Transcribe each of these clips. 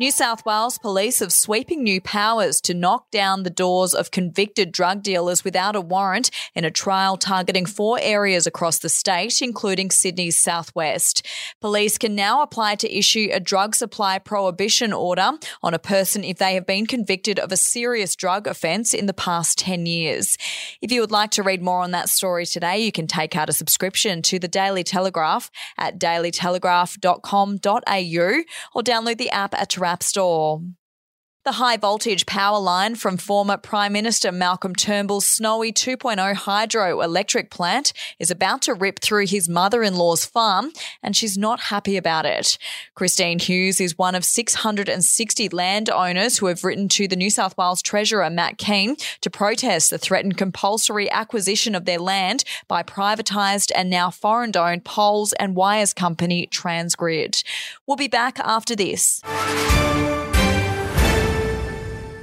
New South Wales police have sweeping new powers to knock down the doors of convicted drug dealers without a warrant in a trial targeting four areas across the state, including Sydney's southwest. Police can now apply to issue a drug supply prohibition order on a person if they have been convicted of a serious drug offence in the past 10 years. If you would like to read more on that story today, you can take out a subscription to the Daily Telegraph at dailytelegraph.com.au or download the app at App Store. The high voltage power line from former Prime Minister Malcolm Turnbull's Snowy 2.0 hydroelectric plant is about to rip through his mother in law's farm, and she's not happy about it. Christine Hughes is one of 660 landowners who have written to the New South Wales Treasurer Matt Kean to protest the threatened compulsory acquisition of their land by privatised and now foreign owned poles and wires company Transgrid. We'll be back after this.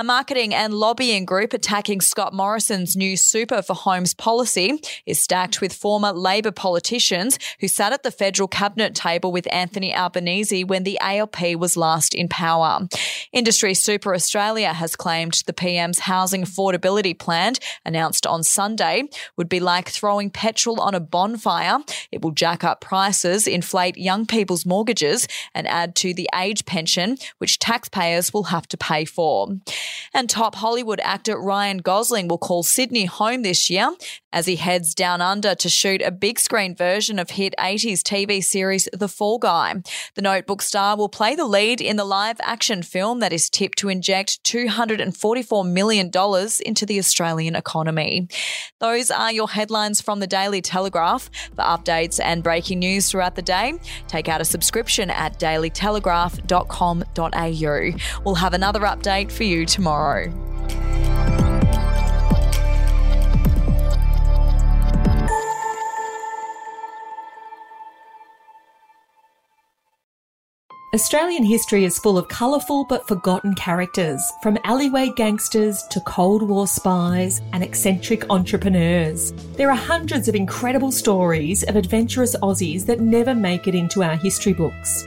A marketing and lobbying group attacking Scott Morrison's new Super for Homes policy is stacked with former Labor politicians who sat at the federal cabinet table with Anthony Albanese when the ALP was last in power. Industry Super Australia has claimed the PM's housing affordability plan, announced on Sunday, would be like throwing petrol on a bonfire. It will jack up prices, inflate young people's mortgages, and add to the age pension, which taxpayers will have to pay for. And top Hollywood actor Ryan Gosling will call Sydney home this year as he heads down under to shoot a big screen version of hit 80s TV series The Fall Guy. The Notebook star will play the lead in the live action film that is tipped to inject $244 million into the Australian economy. Those are your headlines from the Daily Telegraph. For updates and breaking news throughout the day, take out a subscription at dailytelegraph.com.au. We'll have another update for you tomorrow. Australian history is full of colourful but forgotten characters, from alleyway gangsters to Cold War spies and eccentric entrepreneurs. There are hundreds of incredible stories of adventurous Aussies that never make it into our history books.